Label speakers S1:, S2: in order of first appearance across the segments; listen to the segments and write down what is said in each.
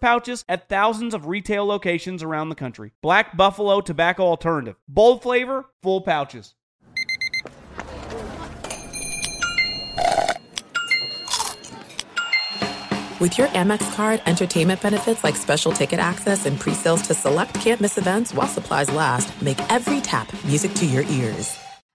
S1: pouches at thousands of retail locations around the country. Black Buffalo Tobacco Alternative. Bold flavor, full pouches.
S2: With your Amex card, entertainment benefits like special ticket access and pre-sales to select campus events while supplies last, make every tap music to your ears.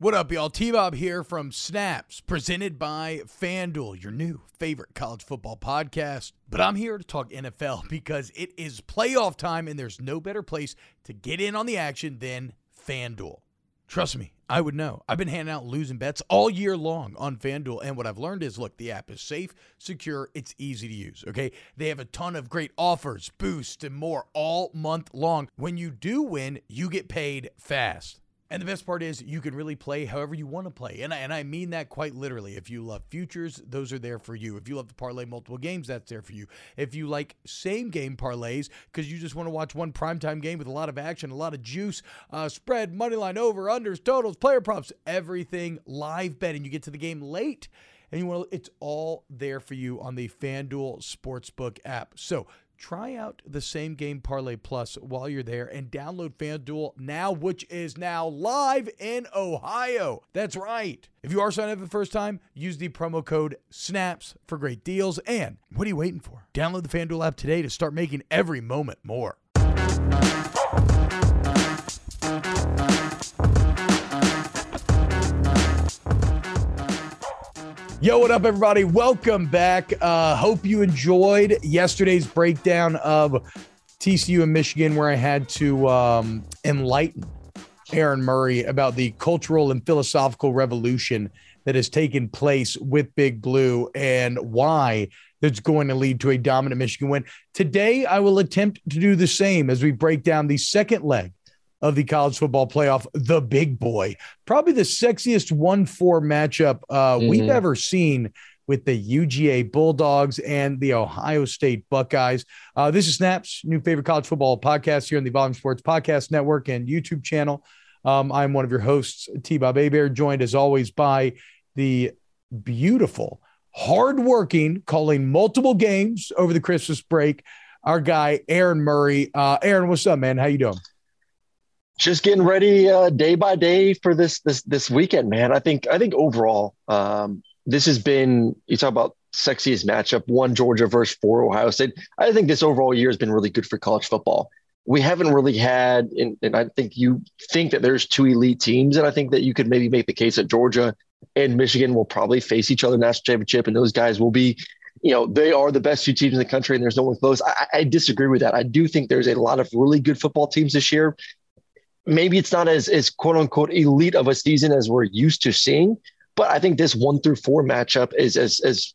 S3: What up, y'all? T Bob here from Snaps, presented by FanDuel, your new favorite college football podcast. But I'm here to talk NFL because it is playoff time and there's no better place to get in on the action than FanDuel. Trust me, I would know. I've been handing out losing bets all year long on FanDuel, and what I've learned is look, the app is safe, secure, it's easy to use, okay? They have a ton of great offers, boosts, and more all month long. When you do win, you get paid fast. And the best part is you can really play however you want to play. And I, and I mean that quite literally. If you love futures, those are there for you. If you love to parlay multiple games, that's there for you. If you like same game parlays because you just want to watch one primetime game with a lot of action, a lot of juice, uh, spread, money line, over, unders, totals, player props, everything live betting. You get to the game late and you want to, it's all there for you on the FanDuel Sportsbook app. So Try out the same game parlay plus while you're there and download FanDuel now, which is now live in Ohio. That's right. If you are signing up for the first time, use the promo code SNAPS for great deals. And what are you waiting for? Download the FanDuel app today to start making every moment more. Yo, what up, everybody? Welcome back. Uh, hope you enjoyed yesterday's breakdown of TCU and Michigan, where I had to um, enlighten Aaron Murray about the cultural and philosophical revolution that has taken place with Big Blue and why that's going to lead to a dominant Michigan win. Today, I will attempt to do the same as we break down the second leg of the college football playoff, the big boy. Probably the sexiest 1 4 matchup uh, mm-hmm. we've ever seen with the UGA Bulldogs and the Ohio State Buckeyes. Uh, this is Snaps, new favorite college football podcast here on the Volume Sports Podcast Network and YouTube channel. Um, I'm one of your hosts, T Bob Hebert, joined as always by the beautiful, hardworking, calling multiple games over the Christmas break. Our guy Aaron Murray. Uh, Aaron, what's up, man? How you doing?
S4: Just getting ready uh, day by day for this this this weekend, man. I think I think overall, um, this has been you talk about sexiest matchup one Georgia versus four Ohio State. I think this overall year has been really good for college football. We haven't really had, and, and I think you think that there's two elite teams, and I think that you could maybe make the case that Georgia and Michigan will probably face each other national championship, and those guys will be you know, they are the best two teams in the country and there's no one close. I, I, disagree with that. I do think there's a lot of really good football teams this year maybe it's not as as quote unquote elite of a season as we're used to seeing, but I think this one through four matchup is as as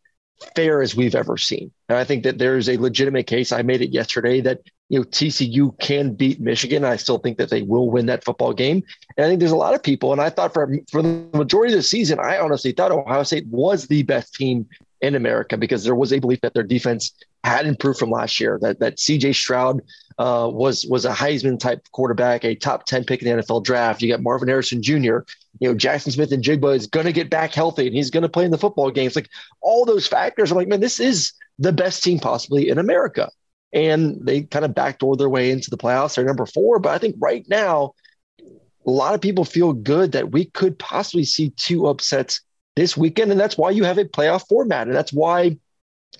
S4: fair as we've ever seen. And I think that there's a legitimate case. I made it yesterday that you know TCU can beat Michigan. I still think that they will win that football game. And I think there's a lot of people, and I thought for for the majority of the season, I honestly thought Ohio State was the best team in America because there was a belief that their defense had improved from last year. That that CJ Stroud uh, was was a Heisman type quarterback, a top 10 pick in the NFL draft. You got Marvin Harrison Jr. You know, Jackson Smith-Njigba is going to get back healthy and he's going to play in the football games. Like all those factors, I'm like, man, this is the best team possibly in America. And they kind of backdoor their way into the playoffs. They're number four. But I think right now, a lot of people feel good that we could possibly see two upsets this weekend. And that's why you have a playoff format. And that's why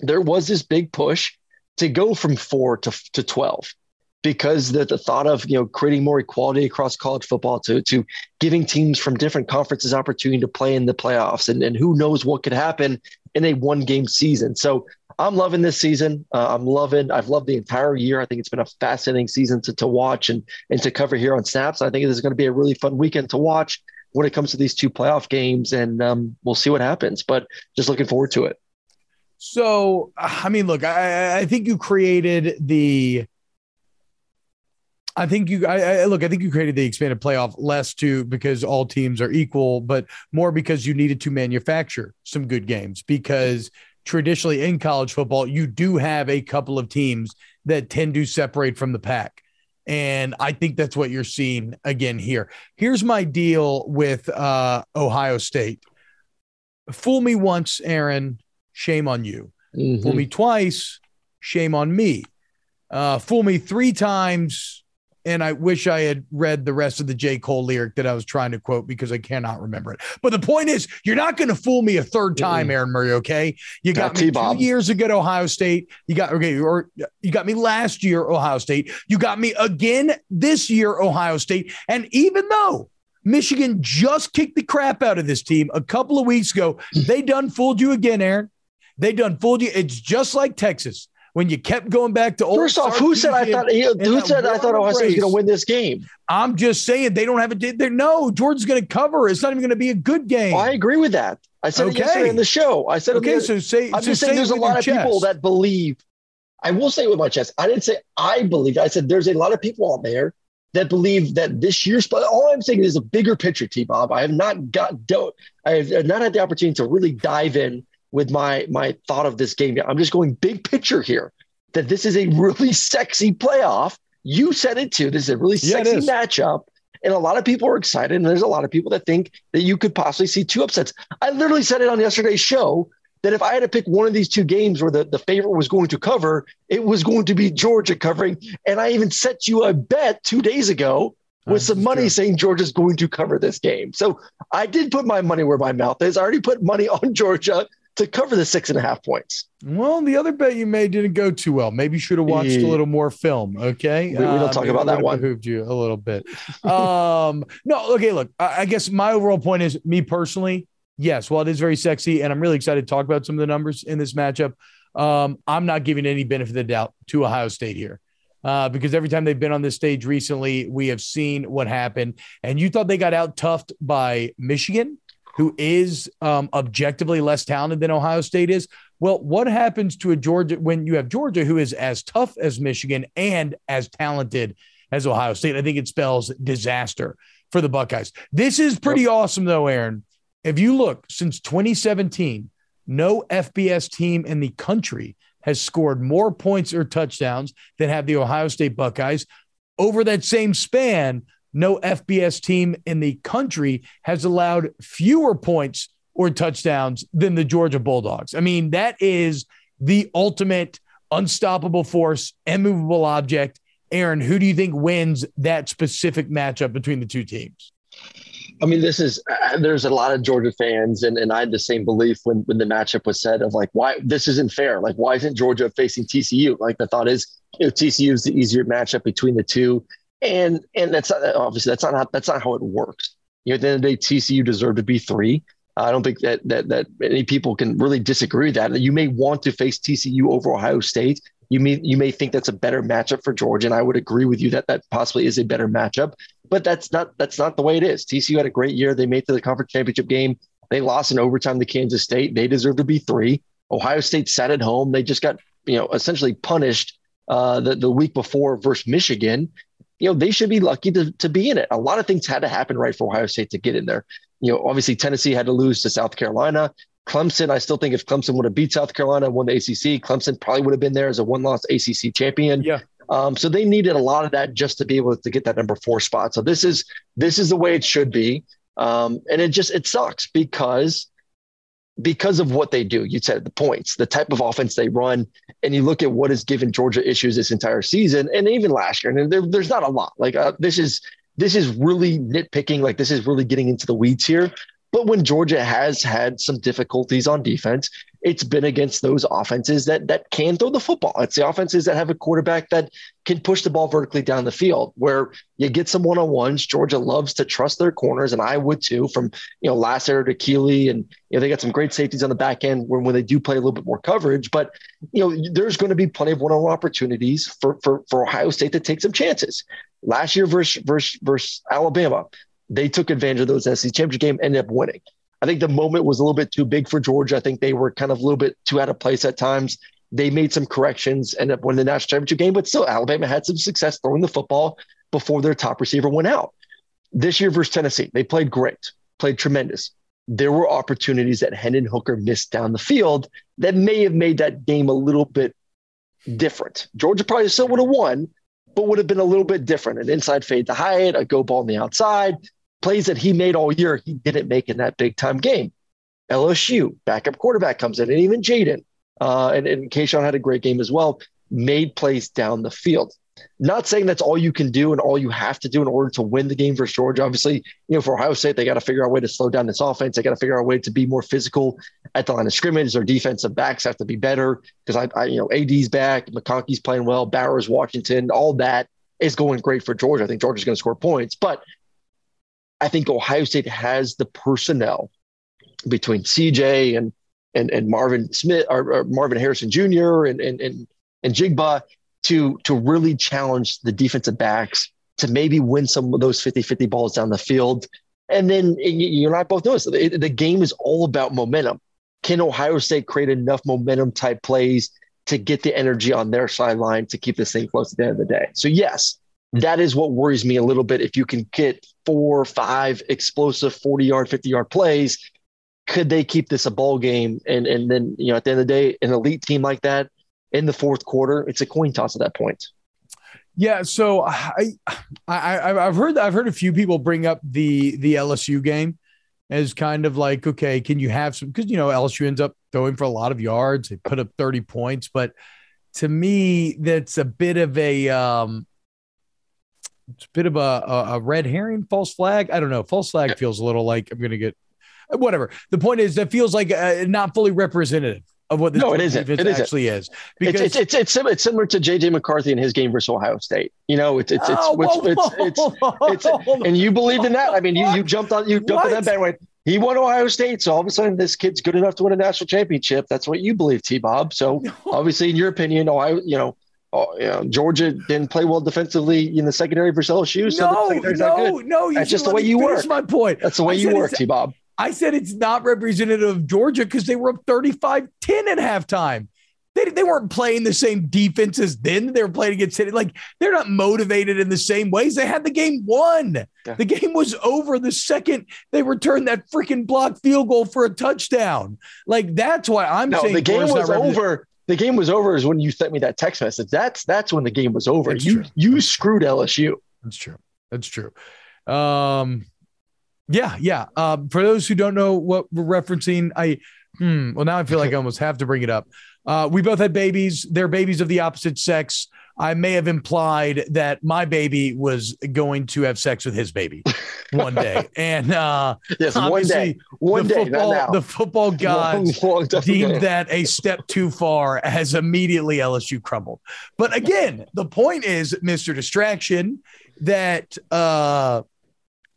S4: there was this big push to go from four to, to 12 because the, the thought of you know creating more equality across college football to to giving teams from different conferences opportunity to play in the playoffs and, and who knows what could happen in a one game season. So i'm loving this season. Uh, i'm loving i've loved the entire year. I think it's been a fascinating season to, to watch and and to cover here on snaps. I think this is going to be a really fun weekend to watch when it comes to these two playoff games and um, we'll see what happens but just looking forward to it.
S3: So i mean look i, I think you created the I think you, I, I, look, I think you created the expanded playoff less too because all teams are equal, but more because you needed to manufacture some good games because traditionally in college football, you do have a couple of teams that tend to separate from the pack. And I think that's what you're seeing again here. Here's my deal with uh, Ohio State. Fool me once, Aaron, shame on you. Mm-hmm. Fool me twice, shame on me. Uh, fool me three times, and I wish I had read the rest of the J. Cole lyric that I was trying to quote because I cannot remember it. But the point is, you're not going to fool me a third time, Aaron Murray. Okay, you got me two years ago at Ohio State. You got okay, or you got me last year, Ohio State. You got me again this year, Ohio State. And even though Michigan just kicked the crap out of this team a couple of weeks ago, they done fooled you again, Aaron. They done fooled you. It's just like Texas when you kept going back to old.
S4: First off, who said I thought who said I thought Ohio State was going to win this game?
S3: I'm just saying they don't have it. There, no, Georgia's going to cover. It's not even going to be a good game.
S4: I agree with that. I said okay. it yesterday in the show. I said
S3: okay. The, so say
S4: I'm
S3: so
S4: just saying there's a lot of chest. people that believe. I will say with my chest. I didn't say I believe. I said there's a lot of people out there that believe that this year's. But all I'm saying is a bigger picture, T. Bob. I have not got. Don't. I have not had the opportunity to really dive in with my my thought of this game. I'm just going big picture here that this is a really sexy playoff. You said it too. This is a really yeah, sexy matchup. And a lot of people are excited. And there's a lot of people that think that you could possibly see two upsets. I literally said it on yesterday's show that if I had to pick one of these two games where the, the favorite was going to cover, it was going to be Georgia covering. And I even set you a bet two days ago with some money true. saying Georgia's going to cover this game. So I did put my money where my mouth is. I already put money on Georgia to cover the six and a half points.
S3: Well, the other bet you made didn't go too well. Maybe you should have watched yeah. a little more film. Okay,
S4: we, we don't uh, talk about that one.
S3: Behooved you a little bit. um, no, okay. Look, I, I guess my overall point is, me personally, yes. While it is very sexy, and I'm really excited to talk about some of the numbers in this matchup, um, I'm not giving any benefit of the doubt to Ohio State here. Uh, because every time they've been on this stage recently, we have seen what happened. And you thought they got out toughed by Michigan who is um, objectively less talented than Ohio State is. Well, what happens to a Georgia when you have Georgia who is as tough as Michigan and as talented as Ohio State? I think it spells disaster for the Buckeyes. This is pretty yep. awesome, though, Aaron. If you look since 2017, no FBS team in the country has scored more points or touchdowns than have the Ohio State Buckeyes. Over that same span, no FBS team in the country has allowed fewer points or touchdowns than the Georgia Bulldogs. I mean, that is the ultimate unstoppable force, immovable object. Aaron, who do you think wins that specific matchup between the two teams?
S4: I mean, this is uh, there's a lot of Georgia fans, and, and I had the same belief when when the matchup was said of like why this isn't fair. Like why isn't Georgia facing TCU? Like the thought is, know, TCU is the easier matchup between the two and and that's obviously that's not how that's not how it works. You know, at the end of the day, TCU deserved to be three. I don't think that that that many people can really disagree with that. You may want to face TCU over Ohio State. You may you may think that's a better matchup for Georgia, and I would agree with you that that possibly is a better matchup. But that's not that's not the way it is. TCU had a great year. They made to the conference championship game. They lost in overtime to Kansas State. They deserve to be three. Ohio State sat at home. They just got you know essentially punished uh, the the week before versus Michigan, you know, they should be lucky to, to be in it. A lot of things had to happen right for Ohio State to get in there. You know, obviously Tennessee had to lose to South Carolina. Clemson, I still think if Clemson would have beat South Carolina and won the ACC, Clemson probably would have been there as a one-loss ACC champion.
S3: Yeah.
S4: Um, so they needed a lot of that just to be able to get that number four spot. So this is this is the way it should be. Um, and it just it sucks because because of what they do. You said the points, the type of offense they run, and you look at what has given Georgia issues this entire season, and even last year. And there, there's not a lot. Like uh, this is this is really nitpicking. Like this is really getting into the weeds here. But when Georgia has had some difficulties on defense, it's been against those offenses that that can throw the football. It's the offenses that have a quarterback that can push the ball vertically down the field. Where you get some one on ones. Georgia loves to trust their corners, and I would too. From you know Lassiter to Kelee, and you know they got some great safeties on the back end when when they do play a little bit more coverage. But you know there's going to be plenty of one on one opportunities for for for Ohio State to take some chances. Last year versus versus versus Alabama, they took advantage of those SEC championship game, ended up winning. I think the moment was a little bit too big for Georgia. I think they were kind of a little bit too out of place at times. They made some corrections, ended up winning the national championship game, but still, Alabama had some success throwing the football before their top receiver went out. This year versus Tennessee, they played great, played tremendous. There were opportunities that Hendon Hooker missed down the field that may have made that game a little bit different. Georgia probably still would have won, but would have been a little bit different. An inside fade to Hyatt, a go ball on the outside, plays that he made all year, he didn't make in that big time game. LSU, backup quarterback comes in, and even Jayden, uh, and, and Kayshon had a great game as well, made plays down the field. Not saying that's all you can do and all you have to do in order to win the game versus Georgia. Obviously, you know, for Ohio State, they got to figure out a way to slow down this offense. They got to figure out a way to be more physical at the line of scrimmage. Their defensive backs have to be better because I, I, you know, AD's back, McConkey's playing well, Bowers, Washington, all that is going great for Georgia. I think Georgia's going to score points, but I think Ohio State has the personnel between CJ and and, and Marvin Smith or, or Marvin Harrison Jr. and and and, and Njigba to to really challenge the defensive backs to maybe win some of those 50-50 balls down the field. And then you and I both know the game is all about momentum. Can Ohio State create enough momentum type plays to get the energy on their sideline to keep this thing close at the end of the day? So yes, that is what worries me a little bit. If you can get four, five explosive 40 yard, 50 yard plays, could they keep this a ball game? And and then, you know, at the end of the day, an elite team like that in the fourth quarter, it's a coin toss at that point.
S3: Yeah, so I, I I've heard I've heard a few people bring up the the LSU game as kind of like okay, can you have some because you know LSU ends up throwing for a lot of yards, they put up thirty points, but to me that's a bit of a um, it's a bit of a, a, a red herring, false flag. I don't know. False flag feels a little like I'm going to get whatever. The point is that feels like uh, not fully representative of what this
S4: no, it isn't. It
S3: actually isn't. is.
S4: Because it's, it's, it's, it's, similar to JJ McCarthy and his game versus Ohio State. You know, it's, it's, it's, oh, whoa, it's, it's, it's, and you believed in that. I mean, you, you jumped on, you jumped on that bandwagon. He won Ohio State. So all of a sudden, this kid's good enough to win a national championship. That's what you believe, T Bob. So obviously, in your opinion, Ohio, you know, oh, you know, Georgia didn't play well defensively in the secondary versus LSU. So
S3: no, no, no.
S4: That's just the way you work.
S3: My point.
S4: That's the way I you work, T. Bob.
S3: I said it's not representative of Georgia because they were up 35 10 at halftime. They, they weren't playing the same defense as then. They were playing against City. Like they're not motivated in the same ways. They had the game won. Yeah. The game was over the second they returned that freaking block field goal for a touchdown. Like that's why I'm
S4: no,
S3: saying
S4: the game was over the game was over is when you sent me that text message. That's that's when the game was over. That's you true. you screwed LSU.
S3: That's true. That's true. Um, yeah, yeah. Um, for those who don't know what we're referencing, I hmm, well now I feel like I almost have to bring it up. Uh, we both had babies. They're babies of the opposite sex. I may have implied that my baby was going to have sex with his baby one day. And uh,
S4: yes, one day, one
S3: the
S4: day,
S3: football, the football gods long, long deemed that a step too far as immediately LSU crumbled. But again, the point is, Mr. Distraction, that uh,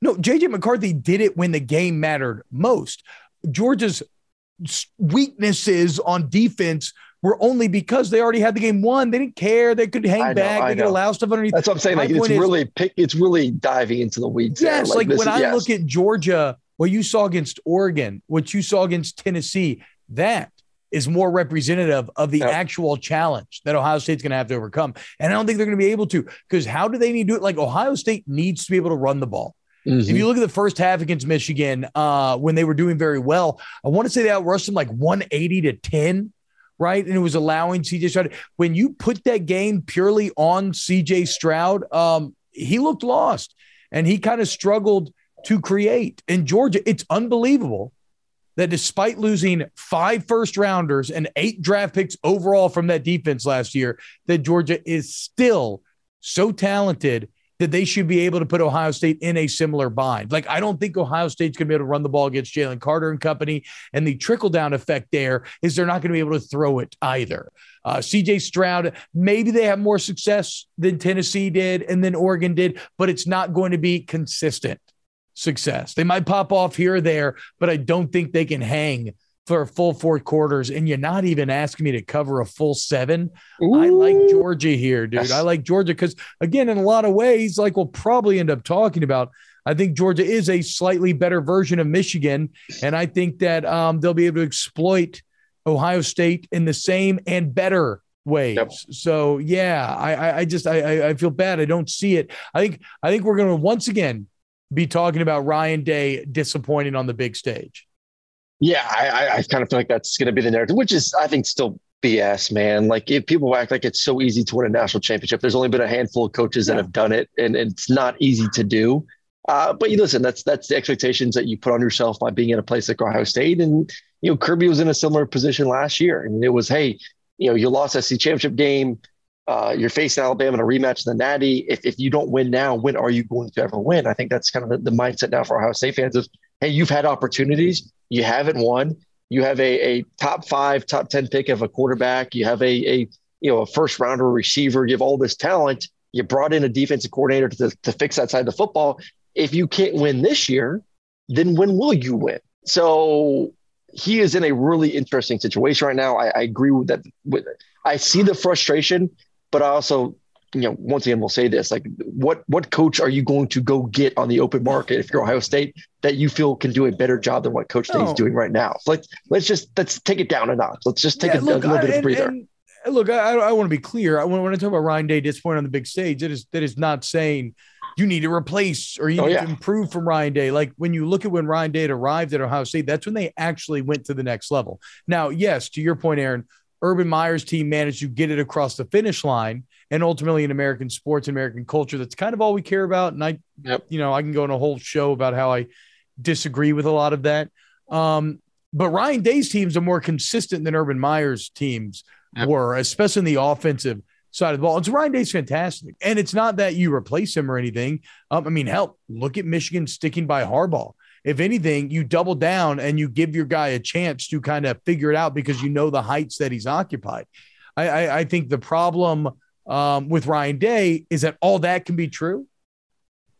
S3: no, JJ McCarthy did it when the game mattered most. Georgia's weaknesses on defense were only because they already had the game won. They didn't care. They could hang know, back. They could allow stuff underneath.
S4: That's what I'm saying. like it's is, really pick, it's really diving into the weeds.
S3: Yes, like, like when I yes. look at Georgia, what you saw against Oregon, what you saw against Tennessee, that is more representative of the yep. actual challenge that Ohio State's going to have to overcome. And I don't think they're going to be able to because how do they need to do it? Like Ohio State needs to be able to run the ball. Mm-hmm. If you look at the first half against Michigan, uh, when they were doing very well, I want to say they outrushed them like 180 to 10 right? And it was allowing CJ Stroud. When you put that game purely on CJ Stroud, um, he looked lost and he kind of struggled to create. In Georgia, it's unbelievable that despite losing five first rounders and eight draft picks overall from that defense last year, that Georgia is still so talented that they should be able to put Ohio State in a similar bind. Like, I don't think Ohio State's going to be able to run the ball against Jalen Carter and company. And the trickle down effect there is they're not going to be able to throw it either. Uh, CJ Stroud, maybe they have more success than Tennessee did and then Oregon did, but it's not going to be consistent success. They might pop off here or there, but I don't think they can hang for a full four quarters. And you're not even asking me to cover a full seven. Ooh. I like Georgia here, dude. Yes. I like Georgia because, again, in a lot of ways, like we'll probably end up talking about, I think Georgia is a slightly better version of Michigan. And I think that um, they'll be able to exploit Ohio State in the same and better ways. Yep. So yeah, I, I just I I feel bad. I don't see it. I think I think we're going to once again be talking about Ryan Day disappointing on the big stage.
S4: Yeah, I, I kind of feel like that's going to be the narrative, which is, I think, still BS, man. Like, if people act like it's so easy to win a national championship, there's only been a handful of coaches that have done it, and, and it's not easy to do. Uh, but you listen, that's that's the expectations that you put on yourself by being in a place like Ohio State, and you know Kirby was in a similar position last year, and it was, hey, you know, you lost SC championship game, uh, you're facing Alabama in a rematch in the Natty. If, if you don't win now, when are you going to ever win? I think that's kind of the, the mindset now for Ohio State fans of, hey, you've had opportunities, you haven't won. You have a, a top five, top 10 pick of a quarterback. You have a, a you know, a first rounder receiver. You have all this talent. You brought in a defensive coordinator to, to fix that side of the football. If you can't win this year, then when will you win? So he is in a really interesting situation right now. I, I agree with that. With, I see the frustration but I also, you know, once again, we'll say this: like, what what coach are you going to go get on the open market if you're Ohio State that you feel can do a better job than what Coach Day is oh. doing right now? Let's let's just let's take it down a notch. Let's just take yeah, a, look, a, little I, bit of breather. And,
S3: look, I, I want to be clear. When, when I talk about Ryan Day disappointing on the big stage, that is that is not saying you need to replace or you oh, need yeah. to improve from Ryan Day. Like when you look at when Ryan Day arrived at Ohio State, that's when they actually went to the next level. Now, yes, to your point, Aaron, Urban Meyer's team managed to get it across the finish line and ultimately in American sports, American culture. That's kind of all we care about. And I, yep. you know, I can go on a whole show about how I disagree with a lot of that. Um, but Ryan Day's teams are more consistent than Urban Meyer's teams yep. were, especially in the offensive side of the ball. And so Ryan Day's fantastic. And it's not that you replace him or anything. Um, I mean, help, look at Michigan sticking by Harbaugh if anything, you double down and you give your guy a chance to kind of figure it out because you know the heights that he's occupied. I, I, I think the problem um, with Ryan Day is that all that can be true.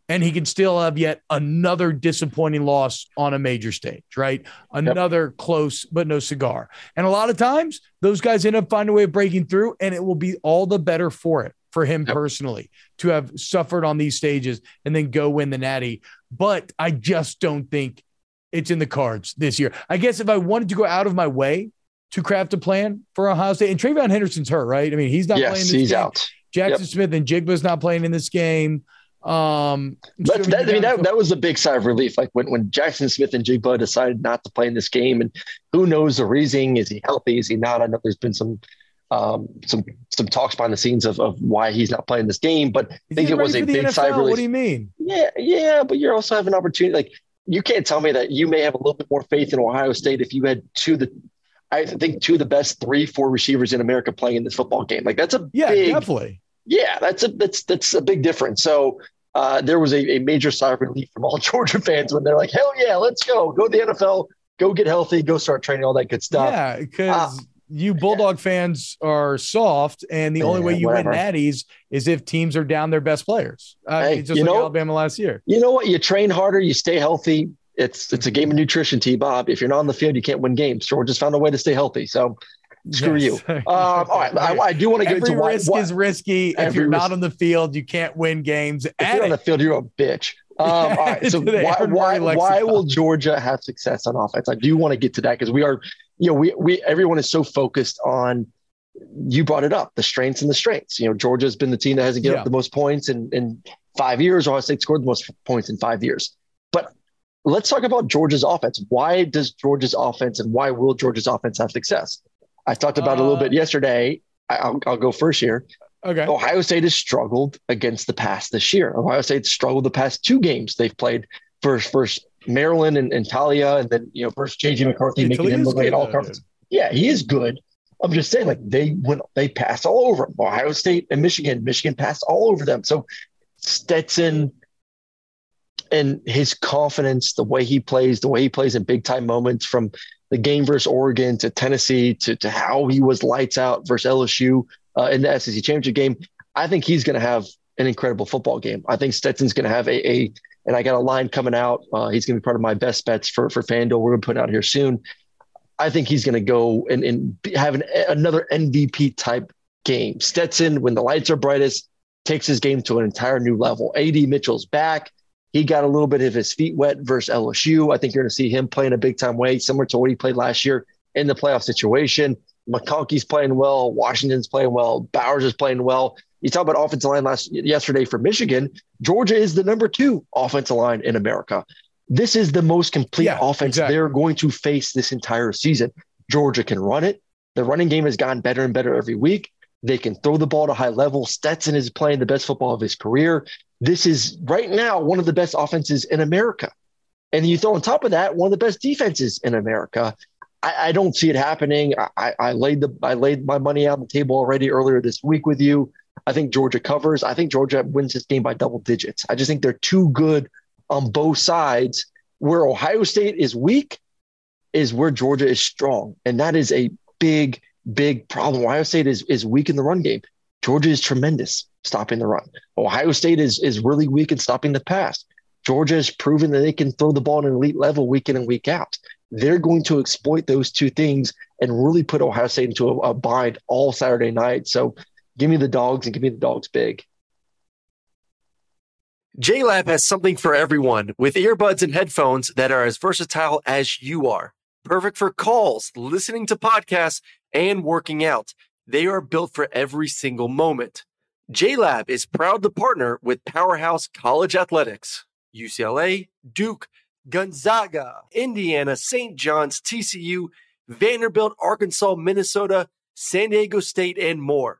S3: And he can still have yet another disappointing loss on a major stage, right? Another yep. close but no cigar. And a lot of times those guys end up finding a way of breaking through, and it will be all the better for it for him yep. personally to have suffered on these stages and then go win the natty. But I just don't think it's in the cards this year. I guess if I wanted to go out of my way to craft a plan for Ohio State, and TreVeyon Henderson's hurt, right? I mean, he's not yes, playing this he's game. out. Jackson yep. Smith-Njigba's not playing in this game. Um,
S4: but that, I mean, that, that was a big sigh of relief. Like when, when Jackson Smith-Njigba decided not to play in this game, and who knows the reasoning? Is he healthy? Is he not? I know there's been some um, some some talks behind the scenes of, of why he's not playing this game. But I think it was a big side
S3: What do you mean?
S4: Yeah, yeah, but you're also having an opportunity. Like you can't tell me that you may have a little bit more faith in Ohio State if you had two the I think two of the best three, four receivers in America playing in this football game. Like that's a
S3: yeah,
S4: big,
S3: definitely.
S4: Yeah, that's a that's that's a big difference. So uh, there was a, a major sigh of relief from all Georgia fans when they're like, "Hell yeah, let's go, go to the NFL, go get healthy, go start training, all that good stuff."
S3: Yeah, because uh, you Bulldog yeah. fans are soft, and the yeah, only way you whatever. win natties is if teams are down their best players. Uh, hey, just you like know, Alabama last year.
S4: You know what? You train harder, you stay healthy. It's it's a game of nutrition, T. Bob. If you're not on the field, you can't win games. Georgia's found a way to stay healthy. So screw yes. you. Um, all right, I, I do want to get
S3: Every
S4: into
S3: risk is risky. If you're not on the field, you can't win games.
S4: If you're it. on the field, you're a bitch. Um, all right. So why why, why will Georgia have success on offense? I do want to get to that because we are you know, we we everyone is so focused on you brought it up, the strengths and the strengths. You know, Georgia's been the team that hasn't given yeah. up the most points in, in five years. Ohio State scored the most points in five years. But let's talk about Georgia's offense. Why does Georgia's offense and why will Georgia's offense have success? I talked about uh, a little bit uh, yesterday. I, will I'll go first here.
S3: Okay.
S4: Ohio State has struggled against the pass this year. Ohio State struggled the past two games they've played first first Maryland and, and Taulia, and then you know first JJ McCarthy making him look like an all conference. Yeah, he is good. I'm just saying, like they went, they passed all over them. Ohio State and Michigan. Michigan passed all over them. So Stetson and his confidence, the way he plays, the way he plays in big time moments, from the game versus Oregon to Tennessee to to how he was lights out versus LSU uh, in the SEC championship game. I think he's going to have an incredible football game. I think Stetson's going to have a, a, and I got a line coming out. Uh, he's going to be part of my best bets for for FanDuel. We're going to put out here soon. I think he's going to go and, and have an, another MVP type game. Stetson, when the lights are brightest, takes his game to an entire new level. AD Mitchell's back. He got a little bit of his feet wet versus LSU. I think you're going to see him play in a big time way, similar to what he played last year in the playoff situation. McConkey's playing well. Washington's playing well. Bowers is playing well. You talk about offensive line last yesterday for Michigan. Georgia is the number two offensive line in America. This is the most complete yeah, offense exactly. they're going to face this entire season. Georgia can run it. The running game has gotten better and better every week. They can throw the ball to high level. Stetson is playing the best football of his career. This is right now one of the best offenses in America. And you throw on top of that one of the best defenses in America. I, I don't see it happening. I, I, laid the I laid my money on the table already earlier this week with you. I think Georgia covers. I think Georgia wins this game by double digits. I just think they're too good on both sides. Where Ohio State is weak is where Georgia is strong, and that is a big, big problem. Ohio State is is weak in the run game. Georgia is tremendous stopping the run. Ohio State is is really weak in stopping the pass. Georgia has proven that they can throw the ball at an elite level week in and week out. They're going to exploit those two things and really put Ohio State into a, a bind all Saturday night. So give me the dogs and give me the dogs big.
S5: JLab has something for everyone with earbuds and headphones that are as versatile as you are. Perfect for calls, listening to podcasts, and working out. They are built for every single moment. JLab is proud to partner with Powerhouse College Athletics. UCLA, Duke, Gonzaga, Indiana, St. John's, TCU, Vanderbilt, Arkansas, Minnesota, San Diego State, and more.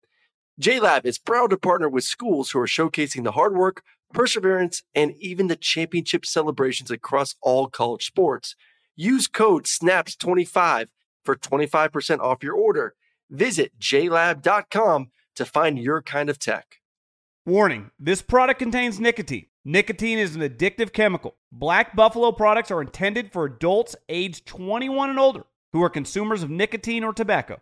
S5: JLab is proud to partner with schools who are showcasing the hard work, perseverance, and even the championship celebrations across all college sports. Use code SNAPS25 for 25% off your order. Visit jlab.com to find your kind of tech.
S1: Warning this product contains nicotine. Nicotine is an addictive chemical. Black Buffalo products are intended for adults aged 21 and older who are consumers of nicotine or tobacco.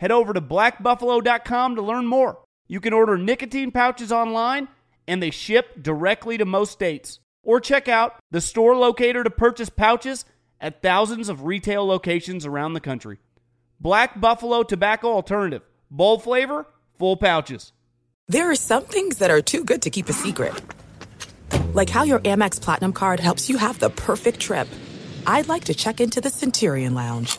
S1: head over to blackbuffalo.com to learn more. You can order nicotine pouches online, and they ship directly to most states. Or check out the store locator to purchase pouches at thousands of retail locations around the country. Black Buffalo Tobacco Alternative. Bold flavor, full pouches.
S2: There are some things that are too good to keep a secret like how your Amex Platinum card helps you have the perfect trip. I'd like to check into the Centurion Lounge.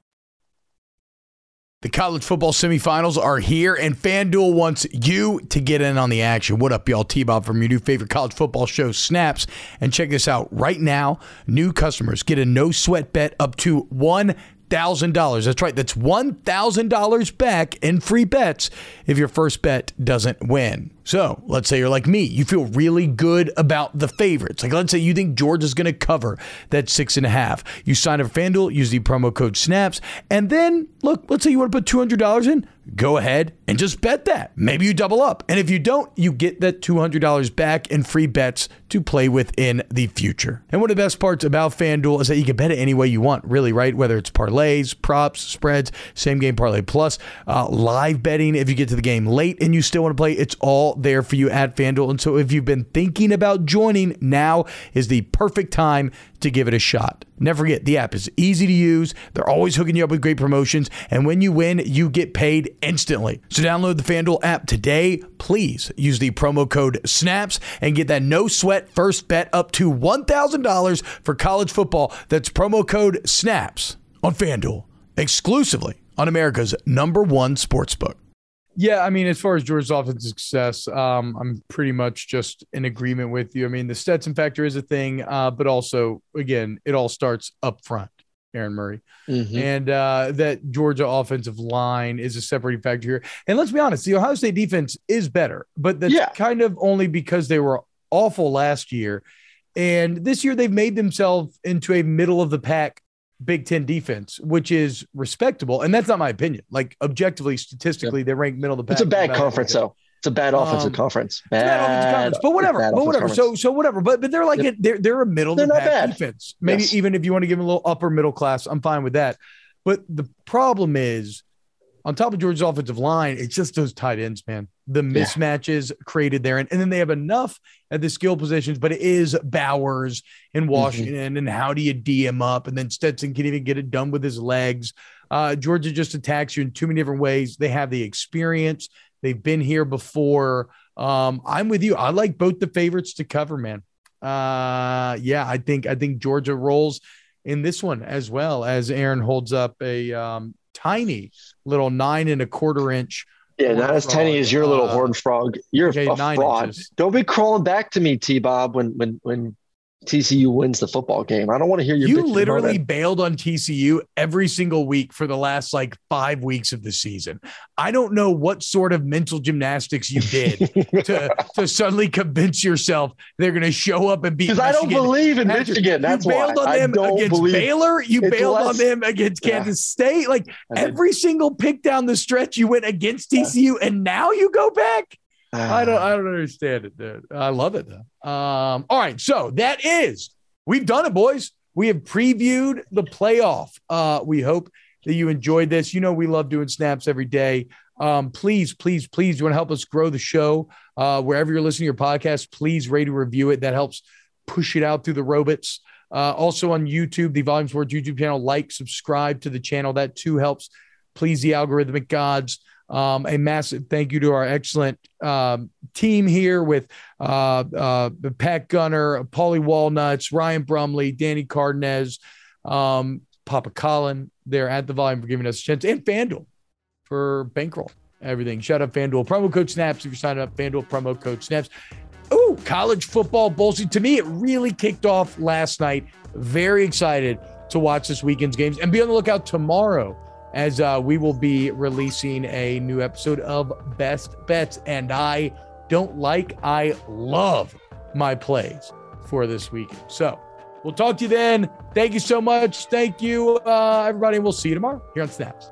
S6: The college football semifinals are here, and FanDuel wants you to get in on the action. What up, y'all? T Bob from your new favorite college football show, Snaps. And check this out right now new customers get a no sweat bet up to $1,000. That's right. That's $1,000 back in free bets if your first bet doesn't win. So let's say you're like me, you feel really good about the favorites. Like let's say you think Georgia's going to cover that six and a half. You sign up for FanDuel, use the promo code SNAPS, and then look, let's say you want to put $200 in, go ahead and just bet that. Maybe you double up. And if you don't, you get that $200 back in free bets to play with in the future. And one of the best parts about FanDuel is that you can bet it any way you want, really, right? Whether it's parlays, props, spreads, same game parlay plus, uh, live betting if you get to the game late and you still want to play, it's all there for you at FanDuel. And so if you've been thinking about joining, now is the perfect time to give it a shot. Never forget, the app is easy to use. They're always hooking you up with great promotions. And when you win, you get paid instantly. So download the FanDuel app today. Please use the promo code SNAPS and get that no sweat first bet up to $1,000 for college football. That's promo code SNAPS on FanDuel, exclusively on America's number one sportsbook.
S3: Yeah, I mean, as far as Georgia's offensive success, um, I'm pretty much just in agreement with you. I mean, the Stetson factor is a thing, uh, but also, again, it all starts up front. Aaron Murray, mm-hmm. and uh, that Georgia offensive line is a separating factor here. And let's be honest, the Ohio State defense is better, but that's yeah. kind of only because they were awful last year, and this year they've made themselves into a middle of the pack Big Ten defense, which is respectable. And that's not my opinion. Like objectively, statistically, they rank middle of the pack.
S4: It's a bad conference, though. It's a bad offensive um, conference. Bad, bad offensive conference,
S3: but whatever, but whatever. So, so whatever. But but they're like yep. they're they're a middle they're of the pack bad. defense. Maybe yes. even if you want to give them a little upper middle class, I'm fine with that. But the problem is on top of Georgia's offensive line, it's just those tight ends, man. The mismatches yeah. created there. And, and then they have enough at the skill positions, but it is Bowers in mm-hmm. Washington. Mm-hmm. And how do you D him up? And then Stetson can even get it done with his legs. Uh, Georgia just attacks you in too many different ways. They have the experience, they've been here before. Um, I'm with you. I like both the favorites to cover, man. Uh, yeah, I think I think Georgia rolls in this one as well as Aaron holds up a um, tiny little nine and a quarter inch.
S4: Yeah, not as tiny as your little uh, horn frog. You're a fraud. Inches. Don't be crawling back to me, T Bob, when when when TCU wins the football game. I don't want to hear your.
S3: You literally bailed on TCU every single week for the last like five weeks of the season. I don't know what sort of mental gymnastics you did to to suddenly convince yourself they're going to show up and beat.
S4: Because I don't believe in Michigan. That's
S3: you bailed
S4: why.
S3: on them against Baylor. You bailed less, on them against Kansas yeah. State. Like every single pick down the stretch, you went against TCU, yeah. and now you go back. I don't I don't understand it, dude. I love it though. Um, all right, so that is we've done it, boys. We have previewed the playoff. Uh, we hope that you enjoyed this. You know, we love doing snaps every day. Um, please, please, please, you want to help us grow the show? Uh, wherever you're listening to your podcast, please rate and review it. That helps push it out through the robots. Uh, also on YouTube, the Volume Sports YouTube channel, like, subscribe to the channel. That too helps please the algorithmic gods. Um, a massive thank you to our excellent um, team here with uh, uh, Pat Gunner, Paulie Walnuts, Ryan Brumley, Danny Cardenas, um, Papa Colin there at the volume for giving us a chance, and FanDuel for bankroll everything. Shout out FanDuel. Promo code SNAPS if you're signing up. FanDuel promo code SNAPS. Ooh, college football season. To me, it really kicked off last night. Very excited to watch this weekend's games and be on the lookout tomorrow as uh, we will be releasing a new episode of Best Bets. And I don't like, I love my plays for this weekend. So we'll talk to you then. Thank you so much. Thank you, uh, everybody. We'll see you tomorrow here on Snaps.